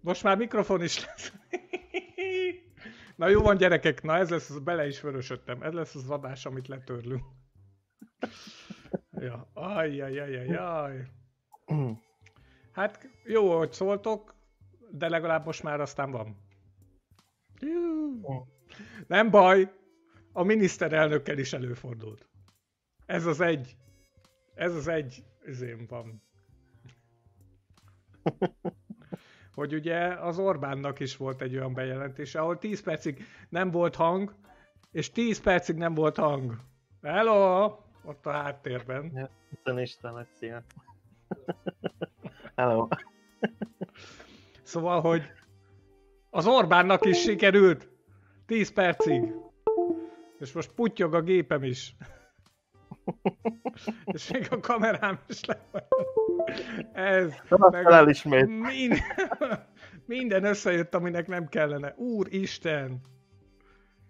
Most már mikrofon is lesz. Na jó van gyerekek, na ez lesz, bele is vörösödtem. Ez lesz az adás, amit letörlünk. Ja, ajjajajajaj. Hát jó, hogy szóltok, de legalább most már aztán van. Nem baj, a miniszterelnökkel is előfordult. Ez az egy, ez az egy üzém van. Hogy ugye az Orbánnak is volt egy olyan bejelentése, ahol 10 percig nem volt hang, és 10 percig nem volt hang. Hello! Ott a háttérben. Ja, Isten Istenet, szia. Hello. Szóval, hogy az Orbánnak is sikerült 10 percig. És most putyog a gépem is. És még a kamerám is le. Ez. Meg. Minden, minden összejött, aminek nem kellene. Úristen!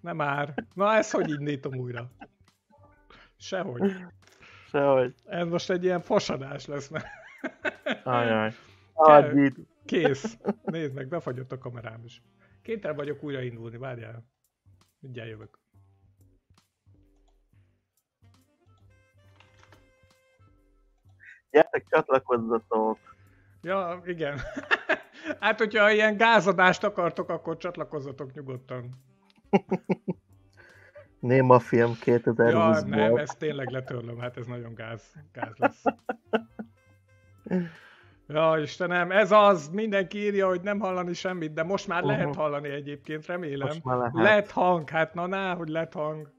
Nem már. Na ez hogy indítom újra? Sehogy. Sehogy. Ez most egy ilyen fosadás lesz, mert... Ajaj. Kell, kész. Nézd meg, befagyott a kamerám is. Kénytelen vagyok újra indulni, várjál. Mindjárt jövök. Gyertek, csatlakozzatok! Ja, igen. hát, hogyha ilyen gázadást akartok, akkor csatlakozzatok nyugodtan. Néma film 2020 Ja, nem, ez tényleg letörlöm, hát ez nagyon gáz, gáz lesz. Ja, Istenem, ez az, mindenki írja, hogy nem hallani semmit, de most már uh-huh. lehet hallani egyébként, remélem. Most már lehet. Lett hang, hát na, na, hogy lett hang.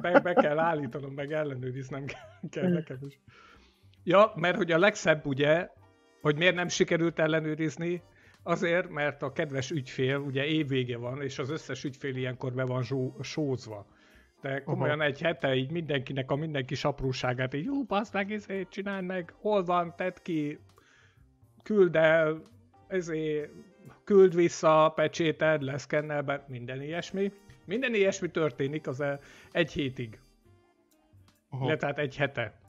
Be, be kell állítanom, meg ellenőriznem kell nekem is. Ja, mert hogy a legszebb ugye, hogy miért nem sikerült ellenőrizni, azért, mert a kedves ügyfél, ugye évvége van, és az összes ügyfél ilyenkor be van sózva. De komolyan uh-huh. egy hete így mindenkinek a mindenki apróságát, így jó, passz meg, ezért csináld meg, hol van, tedd ki, küld el, ezért küld vissza, pecséted, leszkennel minden ilyesmi. Minden ilyesmi történik az egy hétig. Uh-huh. Illetve hát egy hete.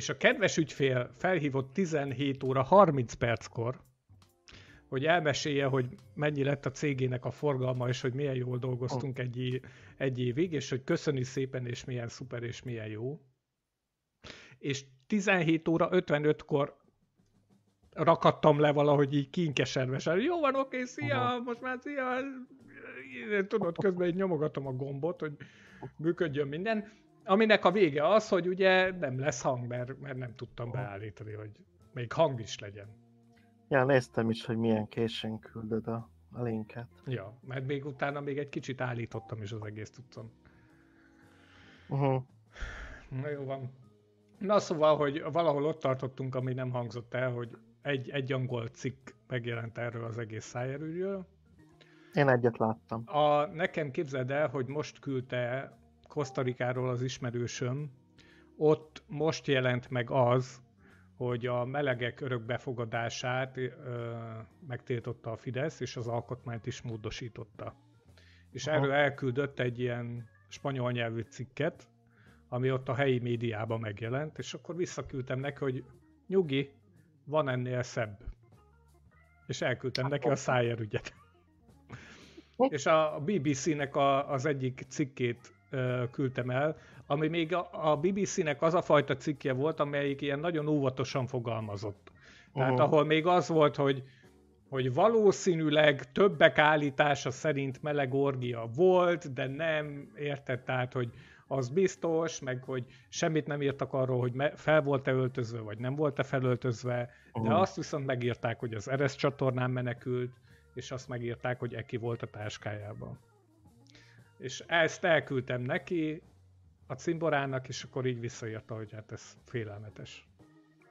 És a kedves ügyfél felhívott 17 óra 30 perckor, hogy elmesélje, hogy mennyi lett a cégének a forgalma, és hogy milyen jól dolgoztunk oh. egy, egy évig, és hogy köszöni szépen, és milyen szuper, és milyen jó. És 17 óra 55-kor rakadtam le valahogy így kinkeservesen. Jó van, oké, szia, uh-huh. most már szia. Tudod, közben így nyomogatom a gombot, hogy működjön minden. Aminek a vége az, hogy ugye nem lesz hang, mert, mert nem tudtam beállítani, hogy még hang is legyen. Ja, néztem is, hogy milyen későn küldöd a, a linket. Ja, mert még utána még egy kicsit állítottam is az egész tudtam. Uh-huh. Na jó van. Na szóval, hogy valahol ott tartottunk, ami nem hangzott el, hogy egy, egy angol cikk megjelent erről az egész szájerűről. Én egyet láttam. A, nekem képzeld el, hogy most küldte Kosztarikáról az ismerősöm, ott most jelent meg az, hogy a melegek örökbefogadását ö, megtiltotta a Fidesz, és az alkotmányt is módosította. És Aha. erről elküldött egy ilyen spanyol nyelvű cikket, ami ott a helyi médiában megjelent, és akkor visszaküldtem neki, hogy nyugi, van ennél szebb. És elküldtem neki a Szájer ügyet. és a BBC-nek a, az egyik cikkét küldtem el, ami még a, BBC-nek az a fajta cikkje volt, amelyik ilyen nagyon óvatosan fogalmazott. Tehát uh-huh. ahol még az volt, hogy hogy valószínűleg többek állítása szerint meleg orgia volt, de nem értett, tehát, hogy az biztos, meg hogy semmit nem írtak arról, hogy fel volt-e öltözve, vagy nem volt-e felöltözve, de azt viszont megírták, hogy az Eres csatornán menekült, és azt megírták, hogy Eki volt a táskájában. És ezt elküldtem neki, a cimborának, és akkor így visszaírta, hogy hát ez félelmetes.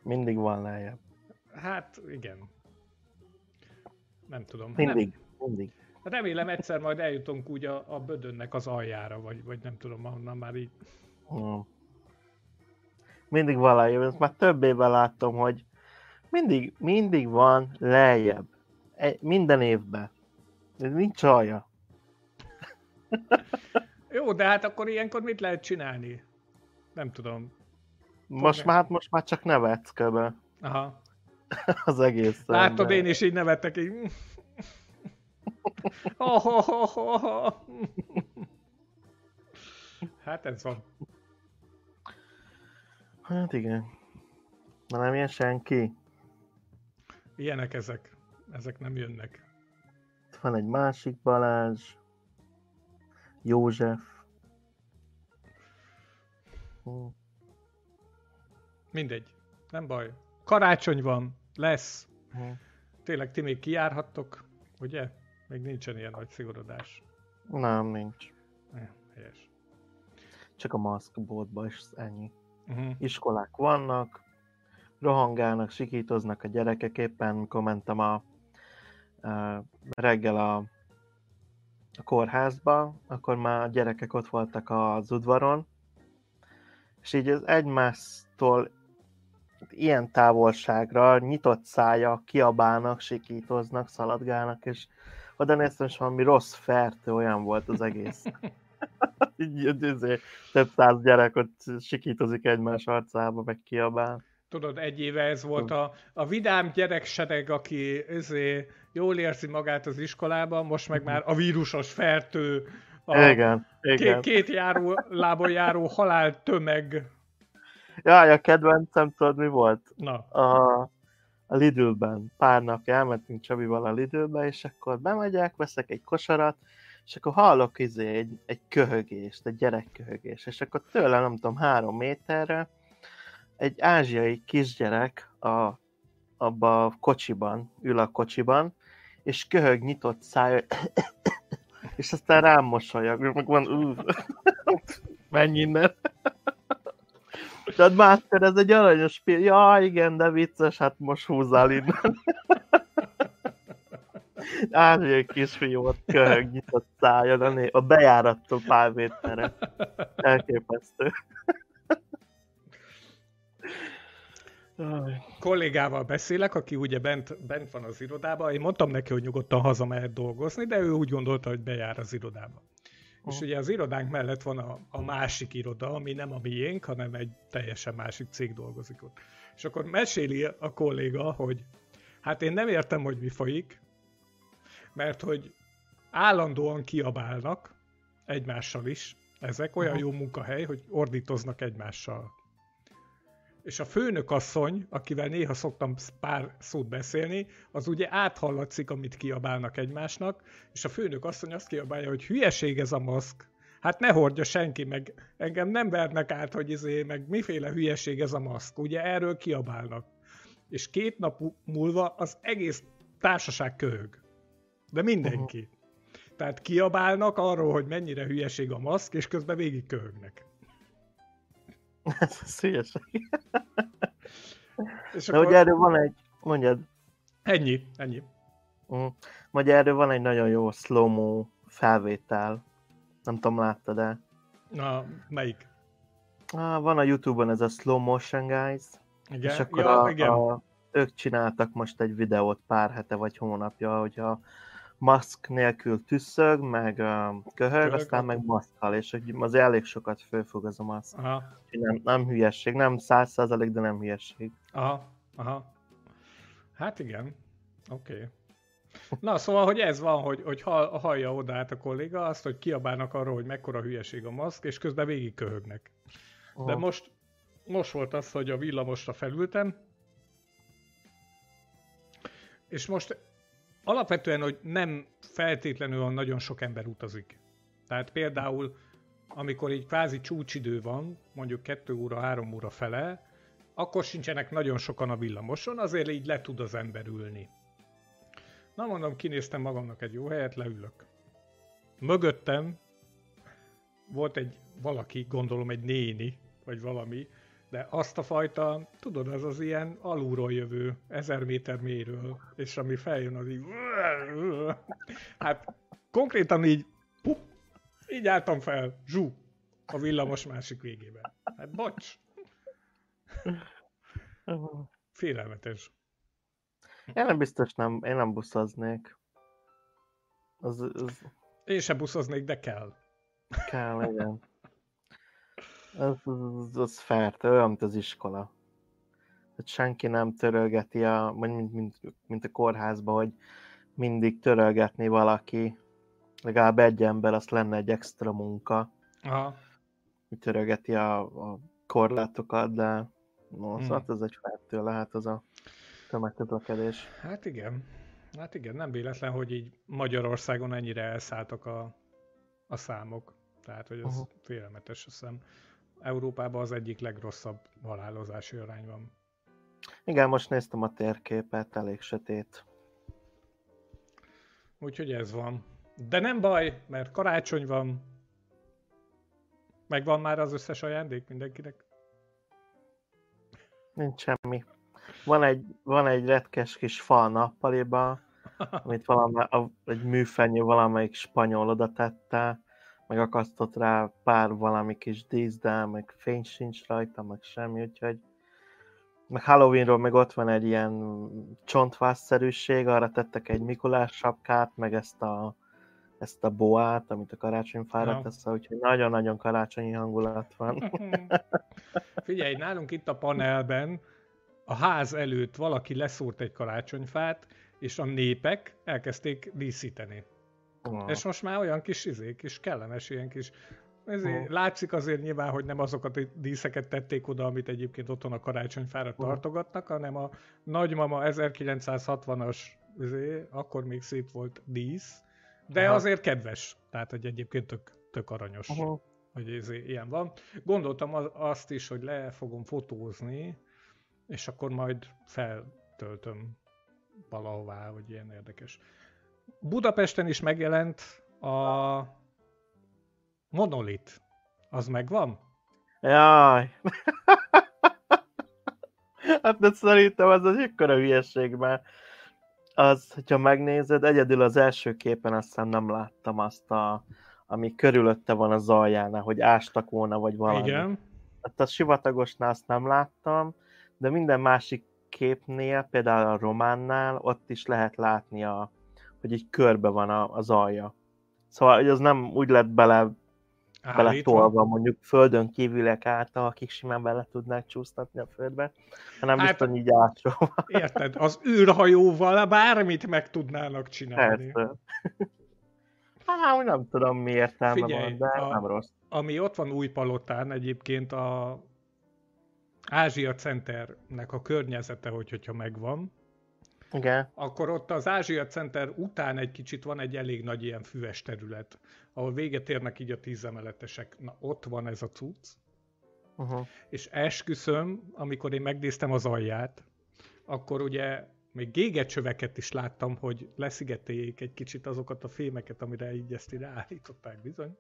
Mindig van lejjebb. Hát igen. Nem tudom. Mindig, nem. mindig. Remélem egyszer majd eljutunk úgy a, a bödönnek az aljára, vagy, vagy nem tudom, ahonnan már így... Hmm. Mindig van lejjebb, ezt már több éve láttam, hogy mindig, mindig van lejjebb. Egy, minden évben. Ez nincs alja. Jó, de hát akkor ilyenkor mit lehet csinálni? Nem tudom. Most már, hát most már csak nevetsz köbe. Aha. az egész. Látod, én is így nevettek, így... Oh, oh, oh. Hát ez van. Hát igen. Na nem ilyen senki? Ilyenek ezek. Ezek nem jönnek. Van egy másik Balázs. József. Hm. Mindegy. Nem baj. Karácsony van. Lesz. Hm. Tényleg ti még kijárhattok, ugye? Még nincsen ilyen nagy szigorodás. Nem, nincs. Ja, helyes. Csak a maszkboltban is ennyi. Uh-huh. Iskolák vannak, rohangálnak, sikítoznak a gyerekek. Éppen kommentem a, a reggel a, a kórházba, akkor már a gyerekek ott voltak az udvaron, és így az egymástól ilyen távolságra, nyitott szája, kiabálnak, sikítoznak, szaladgálnak, és oda néztem, és valami rossz fertő, olyan volt az egész. így, így, több száz gyerek ott sikítozik egymás arcába, meg kiabál. Tudod, egy éve ez volt a, a vidám gyereksereg, aki ezé, jól érzi magát az iskolában, most meg már a vírusos fertő, a igen, igen. Két, két járó, lábon járó halál tömeg. Jaj, a kedvencem, tudod mi volt? Na. A, a Lidlben. Pár napja elmentünk Csabival a Lidlbe, és akkor bemegyek, veszek egy kosarat, és akkor hallok izé egy, egy köhögést, egy gyerekköhögést, és akkor tőle, nem tudom, három méterre egy ázsiai kisgyerek a, abba a kocsiban, ül a kocsiban, és köhög nyitott száj, és aztán rám mosolyog, meg van, menj innen. Tehát Master, ez egy aranyos film. Ja, igen, de vicces, hát most húzzál innen. Ázsiai kisfiú ott köhög nyitott szája, a bejárattól pár méterre. Elképesztő. Kollégával beszélek, aki ugye bent, bent van az irodában, én mondtam neki, hogy nyugodtan hazamehet dolgozni, de ő úgy gondolta, hogy bejár az irodába. Uh. És ugye az irodánk mellett van a, a másik iroda, ami nem a miénk, hanem egy teljesen másik cég dolgozik ott. És akkor meséli a kolléga, hogy hát én nem értem, hogy mi folyik, mert hogy állandóan kiabálnak egymással is, ezek olyan jó munkahely, hogy ordítoznak egymással és a főnök asszony, akivel néha szoktam pár szót beszélni, az ugye áthallatszik, amit kiabálnak egymásnak, és a főnök asszony azt kiabálja, hogy hülyeség ez a maszk. Hát ne hordja senki, meg engem nem vernek át, hogy izé, meg miféle hülyeség ez a maszk. Ugye erről kiabálnak. És két nap múlva az egész társaság köhög. De mindenki. Uh-huh. Tehát kiabálnak arról, hogy mennyire hülyeség a maszk, és közben végig köhögnek. Ez szülyeség. És De akkor... ugye erről van egy, mondjad. Ennyi, ennyi. Uh, Ugye erről van egy nagyon jó slow felvétel. Nem tudom, láttad-e? Na, melyik? Ah, van a Youtube-on ez a Slow Motion Guys. Igen? És akkor ja, a, igen. A, ők csináltak most egy videót pár hete vagy hónapja, hogyha maszk nélkül tüsszög, meg uh, köhög, köhög, aztán meg maszkkal, és az elég sokat fölfog az a maszk. Aha. Nem, nem hülyesség, nem száz százalék, de nem hülyesség. Aha, aha. Hát igen, oké. Okay. Na, szóval, hogy ez van, hogy, hogy hallja oda át a kolléga azt, hogy kiabálnak arról, hogy mekkora hülyeség a maszk, és közben végig köhögnek. De most, most volt az, hogy a villamosra felültem, és most alapvetően, hogy nem feltétlenül van nagyon sok ember utazik. Tehát például, amikor így kvázi csúcsidő van, mondjuk 2 óra, 3 óra fele, akkor sincsenek nagyon sokan a villamoson, azért így le tud az ember ülni. Na mondom, kinéztem magamnak egy jó helyet, leülök. Mögöttem volt egy valaki, gondolom egy néni, vagy valami, de azt a fajta, tudod, az az ilyen alulról jövő, ezer méter mélyről, és ami feljön, az így... Hát konkrétan így, pup, így álltam fel, zsú, a villamos másik végében. Hát bocs. Félelmetes. Én nem biztos nem, én nem buszoznék. Az, az... Én sem buszoznék, de kell. Kell, igen. Az, az, az fert, olyan, mint az iskola. Tehát senki nem törölgeti, a, mint, mint, mint a kórházban, hogy mindig törölgetni valaki, legalább egy ember, azt lenne egy extra munka. Aha. Hogy törölgeti a, a korlátokat, de no, hmm. szóval ez egy feltől lehet az a tömegközlekedés. Hát igen. Hát igen, nem véletlen, hogy így Magyarországon ennyire elszálltak a, a számok. Tehát, hogy ez uh-huh. félelmetes, azt hiszem. Európában az egyik legrosszabb halálozási arány van. Igen, most néztem a térképet, elég sötét. Úgyhogy ez van. De nem baj, mert karácsony van. Megvan már az összes ajándék mindenkinek? Nincs semmi. Van egy, van egy retkes kis fa a nappaliba, amit valami, egy műfenyő valamelyik spanyol oda tette, meg akasztott rá pár valami kis díszdel, meg fény sincs rajta, meg semmi, úgyhogy meg Halloweenról meg ott van egy ilyen csontvászszerűség, arra tettek egy Mikulás sapkát, meg ezt a, ezt a boát, amit a karácsonyfára ja. tesz, úgyhogy nagyon-nagyon karácsonyi hangulat van. Figyelj, nálunk itt a panelben a ház előtt valaki leszúrt egy karácsonyfát, és a népek elkezdték díszíteni. Oh. És most már olyan kis izék, kis kellemes ilyen kis ezért oh. Látszik azért nyilván, hogy nem azokat a díszeket tették oda, amit egyébként otthon a karácsonyfára oh. tartogatnak, hanem a nagymama 1960-as, ezért, akkor még szép volt dísz, de Aha. azért kedves, tehát hogy egyébként tök, tök aranyos, Aha. hogy ez ilyen van. Gondoltam azt is, hogy le fogom fotózni, és akkor majd feltöltöm valahová, hogy ilyen érdekes. Budapesten is megjelent a Monolit. Az megvan? Jaj. hát de szerintem az az ekkora hülyeség, mert az, hogyha megnézed, egyedül az első képen azt hiszem nem láttam azt a, ami körülötte van a zaljánál, hogy ástak volna, vagy valami. Igen. Hát a sivatagosnál azt nem láttam, de minden másik képnél, például a románnál, ott is lehet látni, a, hogy egy körbe van a, az alja. Szóval, hogy az nem úgy lett bele beletolva mondjuk földön kívülek által, akik simán bele tudnák csúsztatni a földbe, hanem hát, biztos így átsolva. Érted, az űrhajóval bármit meg tudnának csinálni. Persze. Hát, nem tudom mi értelme Figyelj, van, de a, nem rossz. Ami ott van új palotán egyébként a Ázsia Centernek a környezete, hogy, hogyha megvan, igen. Akkor ott az Ázsia Center után egy kicsit van egy elég nagy ilyen füves terület, ahol véget érnek így a tízemeletesek. Na, ott van ez a cucc. Uh-huh. És esküszöm, amikor én megnéztem az alját, akkor ugye még gégecsöveket is láttam, hogy leszigeteljék egy kicsit azokat a fémeket, amire így ezt ide állították bizony.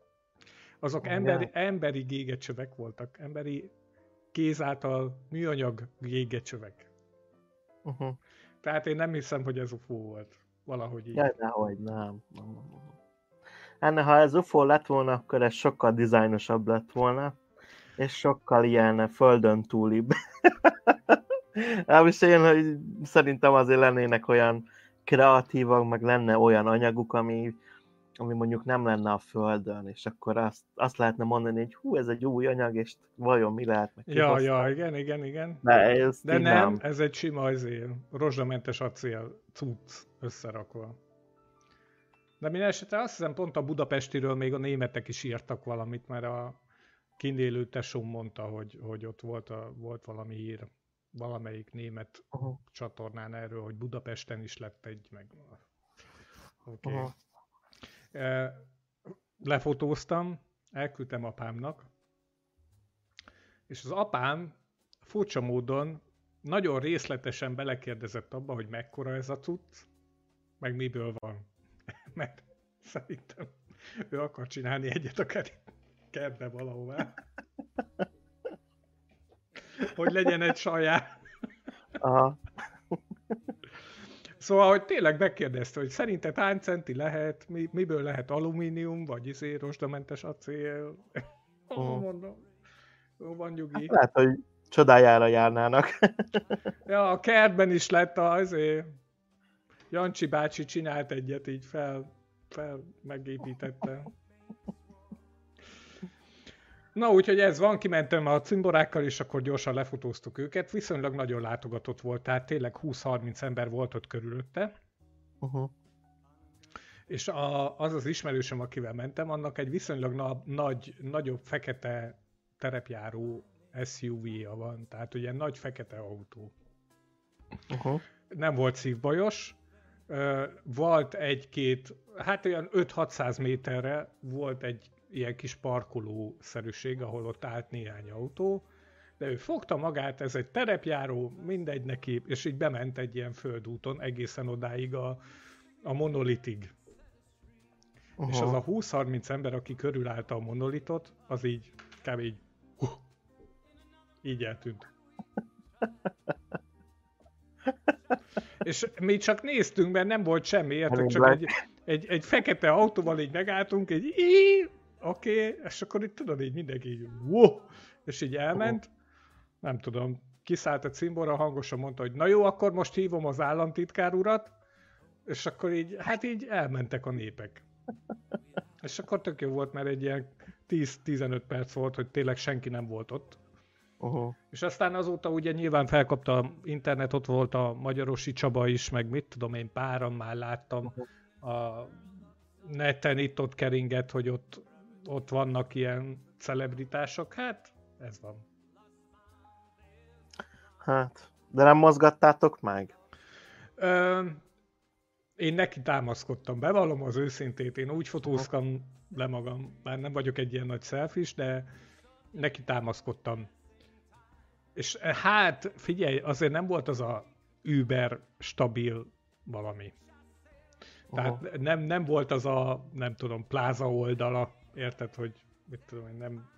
Azok emberi, emberi gégecsövek voltak, emberi kéz által műanyag gégecsövek. Uh-huh. Tehát én nem hiszem, hogy ez UFO volt. Valahogy így. Jaj, nehogy, nem. Ennek, ha ez UFO lett volna, akkor ez sokkal dizájnosabb lett volna, és sokkal ilyen földön túlibb. Elvis én, hogy szerintem azért lennének olyan kreatívak, meg lenne olyan anyaguk, ami ami mondjuk nem lenne a Földön, és akkor azt, azt lehetne mondani, hogy hú, ez egy új anyag, és vajon mi lehet neki Ja, ja, igen, igen, igen. De, ez De nem, nem, ez egy sima azért, rozsamentes acél cucc összerakva. De minden esetre azt hiszem pont a Budapestiről még a németek is írtak valamit, mert a kindélő tesóm mondta, hogy, hogy ott volt, a, volt valami hír valamelyik német uh-huh. csatornán erről, hogy Budapesten is lett egy, meg... Oké. Okay. Uh-huh lefotóztam, elküldtem apámnak, és az apám furcsa módon nagyon részletesen belekérdezett abba, hogy mekkora ez a cucc, meg miből van. Mert szerintem ő akar csinálni egyet a kertbe valahová. Hogy legyen egy saját. Aha. Szóval, hogy tényleg megkérdezte, hogy szerinted hány centi lehet, mi, miből lehet alumínium, vagy izé, rozsdamentes acél. Oh. Mondom, jó van nyugi. Hát lehet, hogy csodájára járnának. ja, a kertben is lett a, azért, Jancsi bácsi csinált egyet, így fel, fel megépítette. Na, úgyhogy ez van, kimentem a cimborákkal, és akkor gyorsan lefotóztuk őket. Viszonylag nagyon látogatott volt, tehát tényleg 20-30 ember volt ott körülötte. Uh-huh. És a, az az ismerősöm, akivel mentem, annak egy viszonylag na, nagy, nagyobb fekete terepjáró SUV-ja van, tehát ugye nagy fekete autó. Uh-huh. Nem volt szívbajos, volt egy-két, hát olyan 5-600 méterre volt egy ilyen kis parkoló-szerűség, ahol ott állt néhány autó, de ő fogta magát, ez egy terepjáró, mindegy neki, és így bement egy ilyen földúton egészen odáig a, a monolitig. Uh-huh. És az a 20-30 ember, aki körülállta a monolitot, az így kb. így, uh, így eltűnt. és mi csak néztünk, mert nem volt semmi, értek, csak egy, egy, egy fekete autóval így megálltunk, egy oké, okay, és akkor itt tudod, így mindenki így, wow, és így elment, nem tudom, kiszállt a cimbora, hangosan mondta, hogy na jó, akkor most hívom az államtitkár urat, és akkor így, hát így elmentek a népek. És akkor tök jó volt, mert egy ilyen 10-15 perc volt, hogy tényleg senki nem volt ott. Uh-huh. És aztán azóta ugye nyilván felkapta a internet, ott volt a Magyarosi Csaba is, meg mit tudom én, páran már láttam uh-huh. a neten itt-ott keringet, hogy ott, ott vannak ilyen celebritások, hát ez van. Hát, de nem mozgattátok meg? Ö, én neki támaszkodtam, bevallom az őszintét, én úgy fotóztam le magam, már nem vagyok egy ilyen nagy selfish, de neki támaszkodtam. És eh, hát figyelj, azért nem volt az a Uber stabil valami. Tehát nem, nem volt az a, nem tudom, pláza oldala, érted, hogy mit tudom én, nem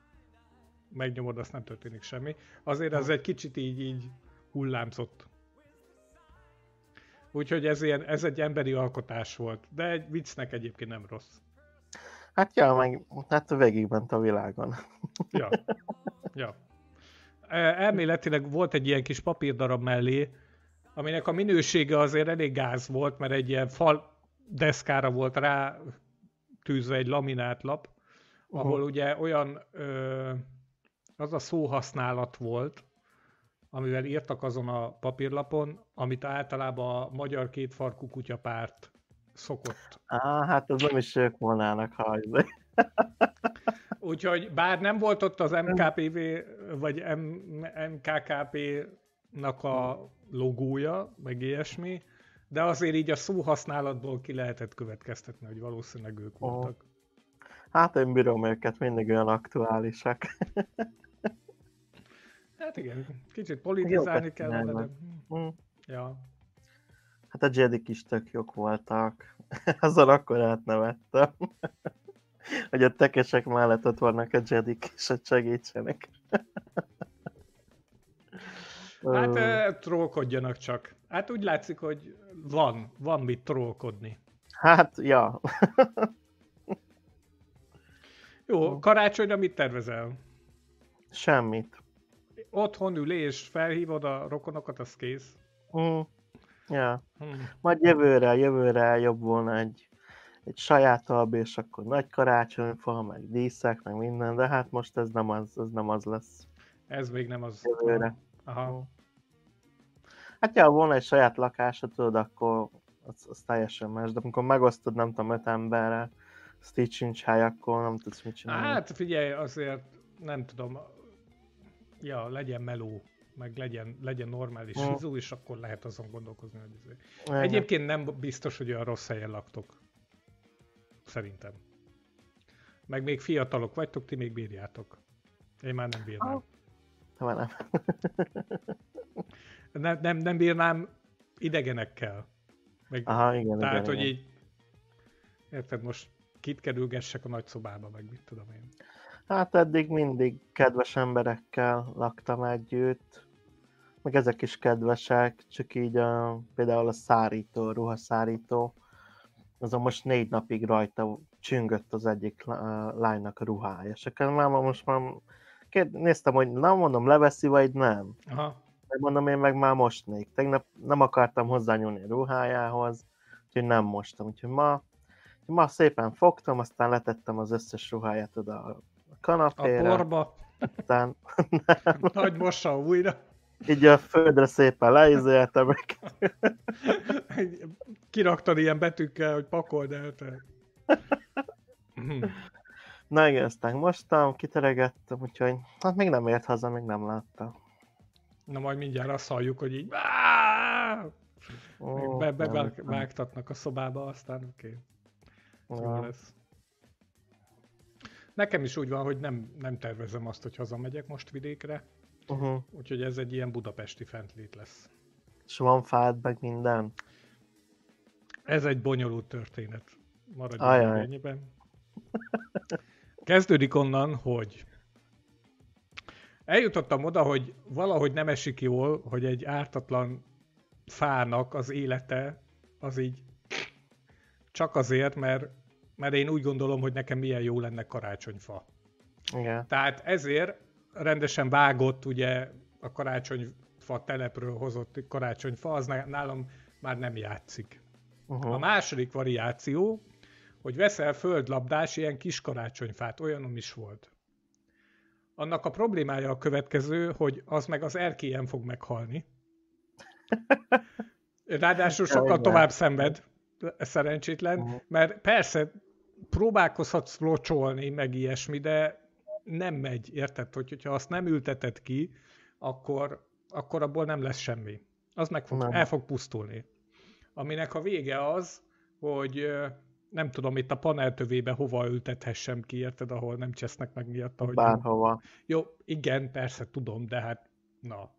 megnyomod, azt nem történik semmi. Azért az egy kicsit így, így hullámzott. Úgyhogy ez, ilyen, ez egy emberi alkotás volt, de egy viccnek egyébként nem rossz. Hát ja, meg hát végigment a világon. Ja, ja. E, elméletileg volt egy ilyen kis papírdarab mellé, aminek a minősége azért elég gáz volt, mert egy ilyen fal deszkára volt rá tűzve egy laminált lap, ahol ugye olyan ö, az a szóhasználat volt, amivel írtak azon a papírlapon, amit általában a magyar kétfarkú kutyapárt szokott. Á, hát az nem is ők volnának hagyni. Úgyhogy bár nem volt ott az MKPV, vagy M- MKKP-nak a logója, meg ilyesmi, de azért így a szóhasználatból ki lehetett következtetni, hogy valószínűleg ők voltak. Hát én bírom őket, mindig olyan aktuálisak. Hát igen, kicsit politizálni kellene, de... Hm. Ja. Hát a Jedik is tök jók voltak. Azon akkor átnevettem. hogy a tekesek mellett ott vannak a Jedik, és hogy segítsenek. hát uh, trollkodjanak csak. Hát úgy látszik, hogy van, van mit trollkodni. Hát, ja. Jó, karácsonyra mit tervezel? Semmit otthon ülés, felhívod a rokonokat, az kész. Mm. Ja. Hmm. Majd jövőre, jövőre jobb volna egy, egy saját alb, és akkor nagy karácsonyfa, meg díszek, meg minden, de hát most ez nem az, ez nem az lesz. Ez még nem az. Jövőre. Aha. Hát ja, volna egy saját lakásod, tudod, akkor az, az teljesen más, de amikor megosztod, nem tudom, öt emberre, így sincs hely, akkor nem tudsz mit csinálni. Hát figyelj, azért nem tudom, ja, legyen meló, meg legyen, legyen normális mm. hizó, és akkor lehet azon gondolkozni, hogy. Izé- Egyébként nem biztos, hogy olyan rossz helyen laktok. Szerintem. Meg még fiatalok vagytok, ti még bírjátok. Én már nem bírnám. Ah. nem. nem, nem, nem bírnám idegenekkel. Meg, Aha, igen, tehát, igen, hogy igen. így érted, most kit kerülgessek a nagy szobába, meg mit tudom én. Hát eddig mindig kedves emberekkel laktam együtt, meg ezek is kedvesek, csak így a, például a szárító, a ruhaszárító, azon most négy napig rajta csüngött az egyik lánynak a ruhája, és akkor már most már kérd, néztem, hogy nem mondom, leveszi, vagy nem. Aha. Mondom, én meg már mostnék. Tegnap nem akartam hozzányúlni a ruhájához, úgyhogy nem mostam. Úgyhogy ma, ma szépen fogtam, aztán letettem az összes ruháját oda a kanapére. A porba. Aztán... Nagy mossa újra. Így a földre szépen leizéltem meg. Kiraktad ilyen betűkkel, hogy pakold el te. Na igen, aztán mostam, kiteregettem, úgyhogy hát még nem ért haza, még nem látta. Na majd mindjárt azt halljuk, hogy így oh, bevágtatnak a szobába, aztán oké. Okay. Lesz. Nekem is úgy van, hogy nem, nem tervezem azt, hogy hazamegyek most vidékre. Uh-huh. Úgyhogy ez egy ilyen budapesti fentlét lesz. És van fád, meg minden? Ez egy bonyolult történet. Maradjunk ennyiben. Kezdődik onnan, hogy eljutottam oda, hogy valahogy nem esik jól, hogy egy ártatlan fának az élete az így csak azért, mert, mert én úgy gondolom, hogy nekem milyen jó lenne karácsonyfa. Igen. Tehát ezért rendesen vágott ugye a karácsonyfa telepről hozott karácsonyfa, az nálam már nem játszik. Uh-huh. A második variáció, hogy veszel földlabdás ilyen kis karácsonyfát, olyanom is volt. Annak a problémája a következő, hogy az meg az erkélyen fog meghalni. Ráadásul sokkal tovább szenved, szerencsétlen, uh-huh. mert persze próbálkozhatsz locsolni, meg ilyesmi, de nem megy, érted? Hogy, hogyha azt nem ülteted ki, akkor, akkor abból nem lesz semmi. Az meg fog, el fog pusztulni. Aminek a vége az, hogy nem tudom, itt a panel tövébe hova ültethessem ki, érted, ahol nem csesznek meg miatt. Ahogy Bárhova. Jó, igen, persze tudom, de hát, na.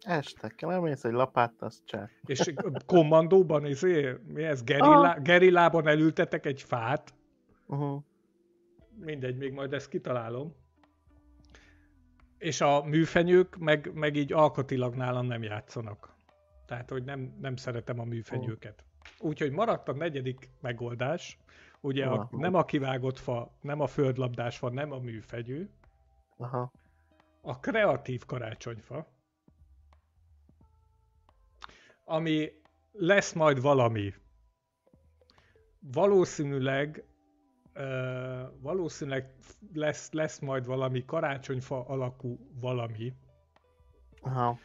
Este, kell mész egy lapát, az cseh. És kommandóban, izé, mi ez, gerillá, ah. gerillában elültetek egy fát. Uh-huh. Mindegy, még majd ezt kitalálom. És a műfenyők meg, meg így alkatilag nálam nem játszanak. Tehát, hogy nem, nem szeretem a műfenyőket. Úgyhogy maradt a negyedik megoldás, ugye a, nem a kivágott fa, nem a földlabdás fa, nem a műfegyő, Aha. a kreatív karácsonyfa, ami lesz majd valami. Valószínűleg uh, valószínűleg lesz, lesz majd valami karácsonyfa alakú valami. Aha.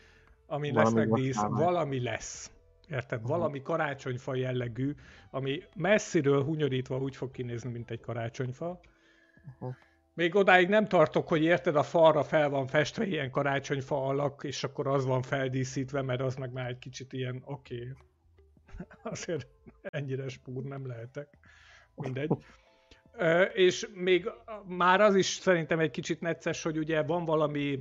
Ami valami lesz megdísz, valami lesz. Érted? Uh-huh. Valami karácsonyfa jellegű, ami messziről hunyorítva úgy fog kinézni, mint egy karácsonyfa. Uh-huh. Még odáig nem tartok, hogy érted, a falra fel van festve ilyen karácsonyfa alak, és akkor az van feldíszítve, mert az meg már egy kicsit ilyen oké. Okay. Azért ennyire spúr nem lehetek. Mindegy. Ö, és még már az is szerintem egy kicsit necces, hogy ugye van valami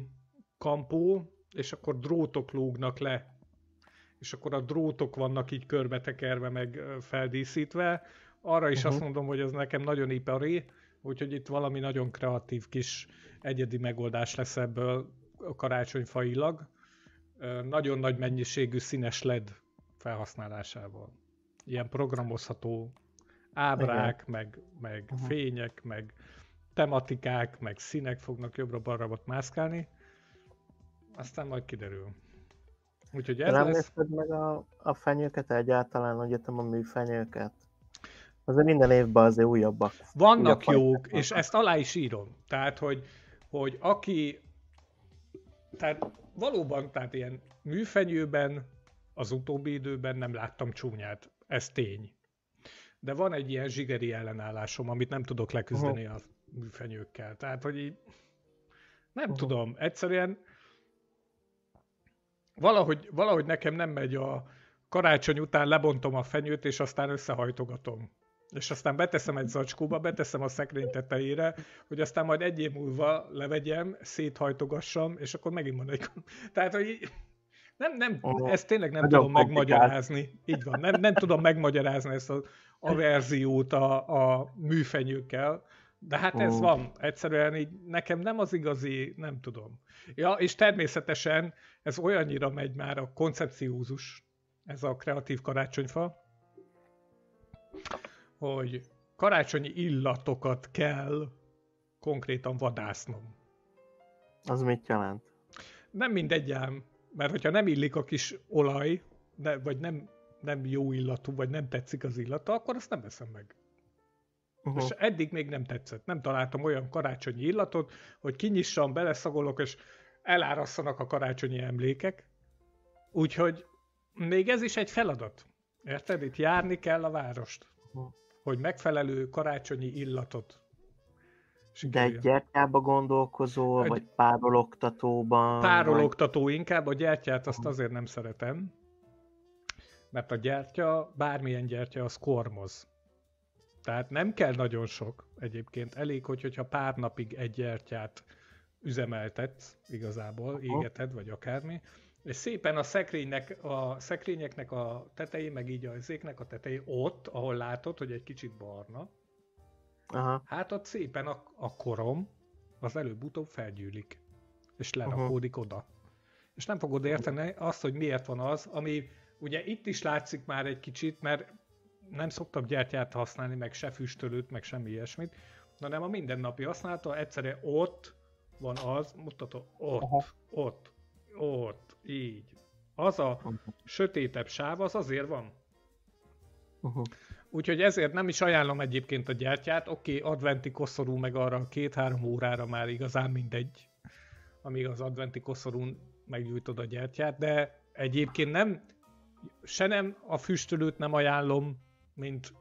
kampó, és akkor drótok lógnak le és akkor a drótok vannak így körbetekerve, meg feldíszítve. Arra is uh-huh. azt mondom, hogy ez nekem nagyon ipari, úgyhogy itt valami nagyon kreatív kis egyedi megoldás lesz ebből karácsonyfailag. Nagyon nagy mennyiségű színes LED felhasználásával. Ilyen programozható ábrák, Igen. meg, meg uh-huh. fények, meg tematikák, meg színek fognak jobbra-balra mászkálni. Aztán majd kiderül. Úgyhogy ez nem lesz... meg a, a fenyőket egyáltalán, hogy jöttem a műfenyőket? Azért minden évben azért újabbak. Vannak újabb jók, és ezt alá is írom. Tehát, hogy, hogy aki... Tehát valóban, tehát ilyen műfenyőben az utóbbi időben nem láttam csúnyát. Ez tény. De van egy ilyen zsigeri ellenállásom, amit nem tudok leküzdeni uh-huh. a műfenyőkkel. Tehát, hogy így nem uh-huh. tudom, egyszerűen valahogy, valahogy nekem nem megy a karácsony után lebontom a fenyőt, és aztán összehajtogatom. És aztán beteszem egy zacskóba, beteszem a szekrény tetejére, hogy aztán majd egy év múlva levegyem, széthajtogassam, és akkor megint van egy... Tehát, hogy nem, nem, oh, ezt tényleg nem tudom megmagyarázni. Így van, nem, nem tudom megmagyarázni ezt az averziót a, a műfenyőkkel, de hát ez van. Egyszerűen így nekem nem az igazi, nem tudom. Ja, és természetesen ez olyannyira megy már a koncepciózus, ez a kreatív karácsonyfa, hogy karácsonyi illatokat kell konkrétan vadásznom. Az mit jelent? Nem mindegy ám, mert hogyha nem illik a kis olaj, de, vagy nem, nem jó illatú, vagy nem tetszik az illata, akkor azt nem veszem meg. Uh-huh. És eddig még nem tetszett. Nem találtam olyan karácsonyi illatot, hogy kinyissam, beleszagolok, és elárasszanak a karácsonyi emlékek. Úgyhogy még ez is egy feladat. Érted? Itt járni kell a várost. Uh-huh. Hogy megfelelő karácsonyi illatot de egy gyertyába gondolkozol, egy... vagy párologtatóban? Párologtató vagy... inkább, a gyertyát azt azért nem szeretem, mert a gyertya, bármilyen gyertya, az kormoz. Tehát nem kell nagyon sok egyébként. Elég, hogy, hogyha pár napig egy gyertyát üzemeltetsz igazából, égeted, vagy akármi, és szépen a szekrénynek, a szekrényeknek a tetején, meg így a zéknek a tetején, ott, ahol látod, hogy egy kicsit barna, Aha. hát ott szépen a, a korom az előbb-utóbb felgyűlik, és lerakódik Aha. oda. És nem fogod érteni azt, hogy miért van az, ami ugye itt is látszik már egy kicsit, mert nem szoktam gyertyát használni, meg se füstölőt, meg semmi ilyesmit, hanem a mindennapi használata egyszerűen ott van az, mutatom, ott, Aha. ott, ott, így. Az a sötétebb sáv, az azért van. Uh-huh. Úgyhogy ezért nem is ajánlom egyébként a gyertyát. Oké, okay, adventi koszorú meg arra két-három órára már igazán mindegy, amíg az adventi koszorún meggyújtod a gyertyát, de egyébként nem, se nem a füstölőt nem ajánlom, mint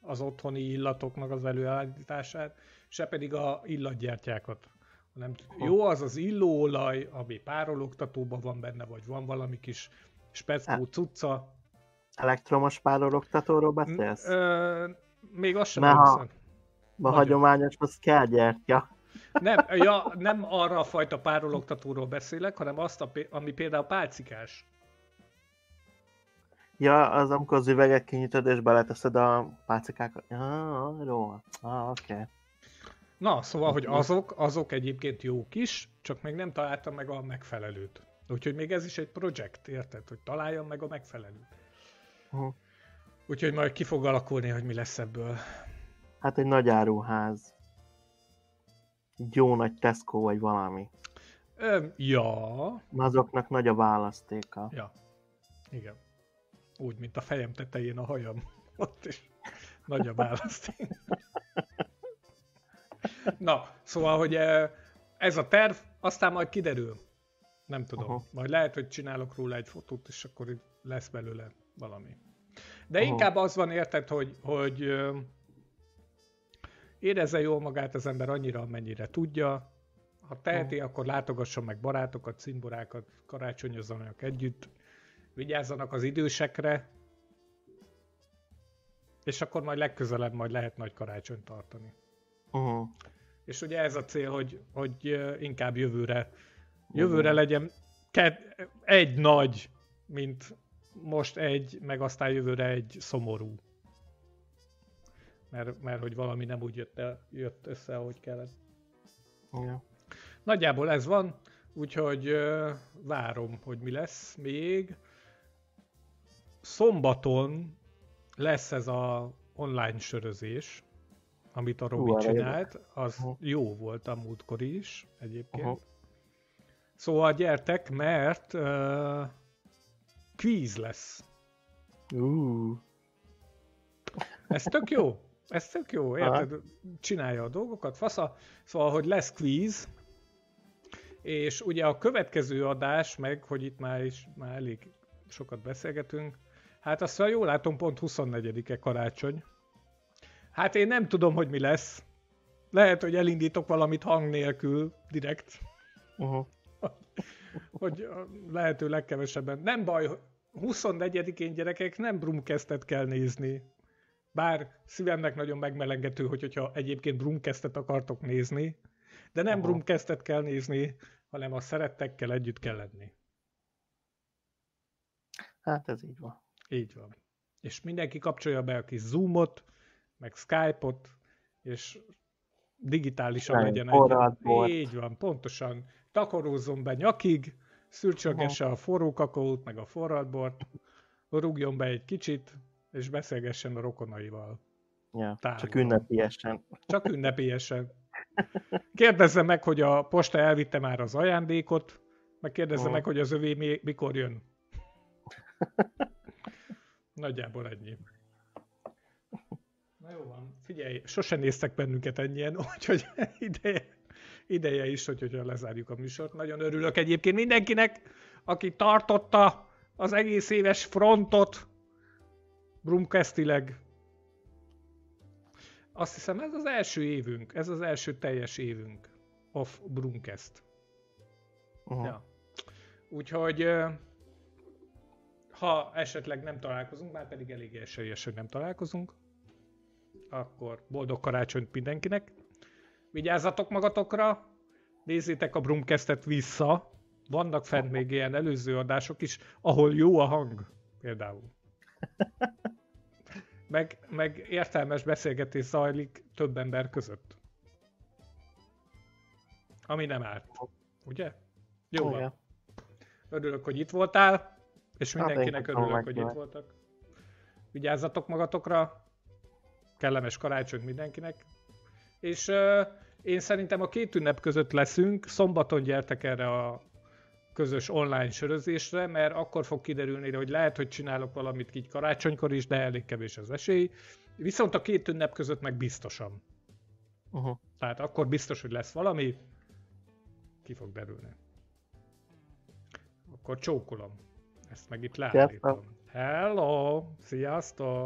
az otthoni illatoknak az előállítását, se pedig a illatgyertyákat. Hanem jó az az illóolaj, ami párologtatóban van benne, vagy van valami kis speckó hát. cucca. Elektromos párologtatóról beszélsz? Ö, még azt sem ha, a hagyományos, az kell gyertya. Nem, ja, nem arra a fajta párologtatóról beszélek, hanem azt, a, ami például pálcikás. Ja, az amikor az üveget kinyitod és beleteszed a pálcikákat. Ja, jó. Ah, oké. Okay. Na, szóval, hogy azok, azok egyébként jók is, csak még nem találtam meg a megfelelőt. Úgyhogy még ez is egy projekt, érted? Hogy találjam meg a megfelelőt. Uh-huh. Úgyhogy majd ki fog alakulni, hogy mi lesz ebből. Hát egy nagy áruház. Jó nagy Tesco vagy valami. Ö, ja. Azoknak nagy a választéka. Ja. Igen. Úgy, mint a fejem tetején a hajam. Ott is nagy a választék. Na, szóval, hogy eh, ez a terv, aztán majd kiderül. Nem tudom. Aha. Majd lehet, hogy csinálok róla egy fotót, és akkor lesz belőle valami. De Aha. inkább az van, érted, hogy, hogy érezze jól magát az ember annyira, amennyire tudja. Ha teheti, Aha. akkor látogasson meg barátokat, szimborákat, karácsonyozzanak együtt, vigyázzanak az idősekre, és akkor majd legközelebb majd lehet nagy karácsonyt tartani. Uh-huh. És ugye ez a cél, hogy, hogy inkább jövőre, jövőre uh-huh. legyen egy nagy, mint most egy, meg aztán jövőre egy szomorú. Mert, mert hogy valami nem úgy jött, el, jött össze, ahogy kellett. Ja. Nagyjából ez van, úgyhogy uh, várom, hogy mi lesz még. Szombaton lesz ez a online sörözés, amit a Robi uh, csinált, az uh-huh. jó volt a múltkor is egyébként. Uh-huh. Szóval gyertek, mert uh, kvíz lesz. Uh. Ez tök jó. Ez tök jó, érted? Uh-huh. Csinálja a dolgokat, fasza. Szóval, hogy lesz kvíz, és ugye a következő adás, meg, hogy itt már is már elég sokat beszélgetünk, hát azt, jól látom, pont 24-e karácsony. Hát én nem tudom, hogy mi lesz. Lehet, hogy elindítok valamit hang nélkül, direkt. Uh-huh. hogy lehető legkevesebben. Nem baj, 24-én gyerekek nem Brumkestet kell nézni. Bár szívemnek nagyon megmelengető, hogy, hogyha egyébként Brumkestet akartok nézni, de nem Brumkestet kell nézni, hanem a szerettekkel együtt kell lenni. Hát ez így van. Így van. És mindenki kapcsolja be a kis Zoomot, meg Skype-ot, és digitálisan Nem, legyen egy. Így van, pontosan. Takarózzon be nyakig, szürcsölgesse a forró kakaót, meg a forradbort, rúgjon be egy kicsit, és beszélgessen a rokonaival. Ja, csak ünnepiesen. Csak ünnepiesen. Kérdezze meg, hogy a posta elvitte már az ajándékot, meg kérdezze oh. meg, hogy az övé mikor jön. Nagyjából ennyi. Na jó van, figyelj, sosem néztek bennünket ennyien, úgyhogy ideje, ideje is, hogy hogyan lezárjuk a műsort. Nagyon örülök egyébként mindenkinek, aki tartotta az egész éves frontot Brumkesztileg. Azt hiszem ez az első évünk, ez az első teljes évünk of Brumkest. Uh-huh. Ja. Úgyhogy ha esetleg nem találkozunk, már pedig elég esélyes, hogy nem találkozunk, akkor boldog karácsonyt mindenkinek. Vigyázzatok magatokra, nézzétek a Brumkestet vissza, vannak fent még ilyen előző adások is, ahol jó a hang, például. Meg, meg értelmes beszélgetés zajlik több ember között. Ami nem árt. Ugye? Jó oh, van. Örülök, hogy itt voltál, és mindenkinek hát, örülök, hogy itt voltak. Vigyázzatok magatokra, kellemes karácsony mindenkinek. És uh, én szerintem a két ünnep között leszünk, szombaton gyertek erre a közös online sörözésre, mert akkor fog kiderülni, hogy lehet, hogy csinálok valamit így karácsonykor is, de elég kevés az esély. Viszont a két ünnep között meg biztosan. Uh-huh. Tehát akkor biztos, hogy lesz valami, ki fog derülni. Akkor csókolom. Ezt meg itt látom. Hello! Sziasztok!